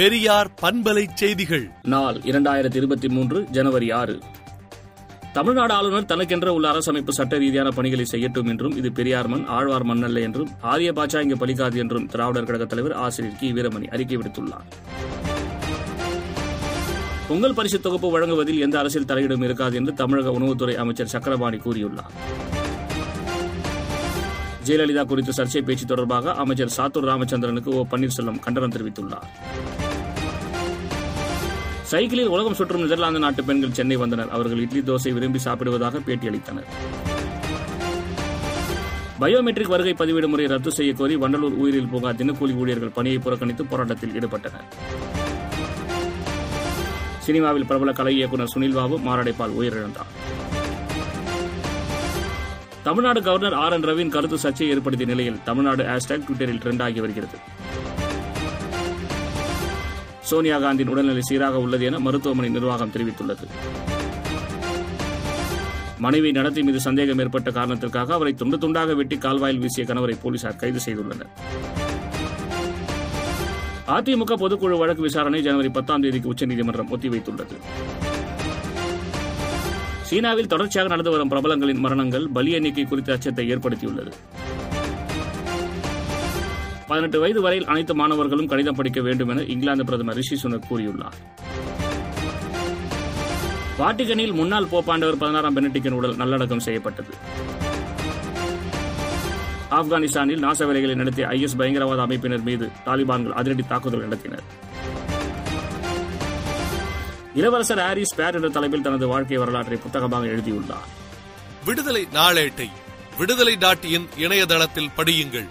பெரியார் பண்பலை செய்திகள். நாள் இரண்டாயிரத்தி இருபத்தி மூன்று ஜனவரி ஆறு. தமிழ்நாடு ஆளுநர் தனக்கென்ற உள்ள அரசமைப்பு சட்ட ரீதியான பணிகளை செய்யட்டும் என்றும் இது பெரியார் மண் ஆழ்வார் மண் அல்ல என்றும் ஆரிய பாச்சா இங்கு பலிக்காது என்றும் திராவிடர் கழக தலைவர் ஆசிரியர் கி. வீரமணி அறிக்கை விடுத்துள்ளார். பொங்கல் பரிசு தொகுப்பு வழங்குவதில் எந்த அரசியல் தலையீடும் இருக்காது என்று தமிழக உணவுத்துறை அமைச்சர் சக்கரபாணி கூறியுள்ளார். ஜெயலலிதா குறித்த சர்ச்சை பேச்சு தொடர்பாக அமைச்சர் சாத்தூர் ராமச்சந்திரனுக்கு ஓ. பன்னீர்செல்வம் கண்டனம் தெரிவித்துள்ளார். சைக்கிளில் உலகம் சுற்றும் நெதர்லாந்து நாட்டு பெண்கள் சென்னை வந்தனர். அவர்கள் இட்லி தோசை விரும்பி சாப்பிடுவதாக பேட்டியளித்தனர் பயோமெட்ரிக் வருகை பதிவேடு முறை ரத்து செய்ய கோரி வண்டலூர் உயிரில் பூங்கா தினக்கூலி ஊழியர்கள் பணியை புறக்கணித்து போராட்டத்தில் ஈடுபட்டனர். சினிமாவில் பிரபல கலை இயக்குநர் சுனில் பாபு மாரடைப்பால் உயிரிழந்தார். தமிழ்நாடு கவர்னர் ஆர் என் ரவியின் கருத்து சர்ச்சையை ஏற்படுத்திய நிலையில் தமிழ்நாடு ஹேஷ்டாக் ட்விட்டரில் ட்ரெண்ட் ஆகி வருகிறது. சோனியா காந்தியின் உடல்நிலை சீராக உள்ளது என மருத்துவமனை நிர்வாகம் தெரிவித்துள்ளது. மனைவி நடத்தி மீது சந்தேகம் ஏற்பட்ட காரணத்திற்காக அவரை துண்டு துண்டாக வெட்டி கால்வாயில் வீசிய கணவரை போலீசார் கைது செய்துள்ளனர். அதிமுக பொதுக்குழு வழக்கு விசாரணை ஜனவரி பத்தாம் தேதிக்கு உச்சநீதிமன்றம் ஒத்திவைத்துள்ளது. சீனாவில் தொடர்ச்சியாக நடந்து வரும் பிரபலங்களின் மரணங்கள் பலி எண்ணிக்கை குறித்த அச்சத்தை ஏற்படுத்தியுள்ளது. பதினெட்டு வயது வரையில் அனைத்து மாணவர்களும் கணிதம் படிக்க வேண்டும் என இங்கிலாந்து பிரதமர் ரிஷி சுனக் கூறியுள்ளார். வாட்டிகனில் முன்னாள் போப்பாண்டவர் பதினாறாம் பெனடிக்கின் உடல் நல்லடக்கம் செய்யப்பட்டது. ஆப்கானிஸ்தானில் நாச வேலைகளை நடத்திய ஐஎஸ் பயங்கரவாத அமைப்பினர் மீது தாலிபான்கள் அதிரடி தாக்குதல் நடத்தினர். இளவரசர் ஹாரிஸ் பேர் என்ற தலைப்பில் தனது வாழ்க்கை வரலாற்றை புத்தகமாக எழுதியுள்ளார். விடுதலை நாளேட்டை விடுதலை டாட் இன் இணையதளத்தில் படியுங்கள்.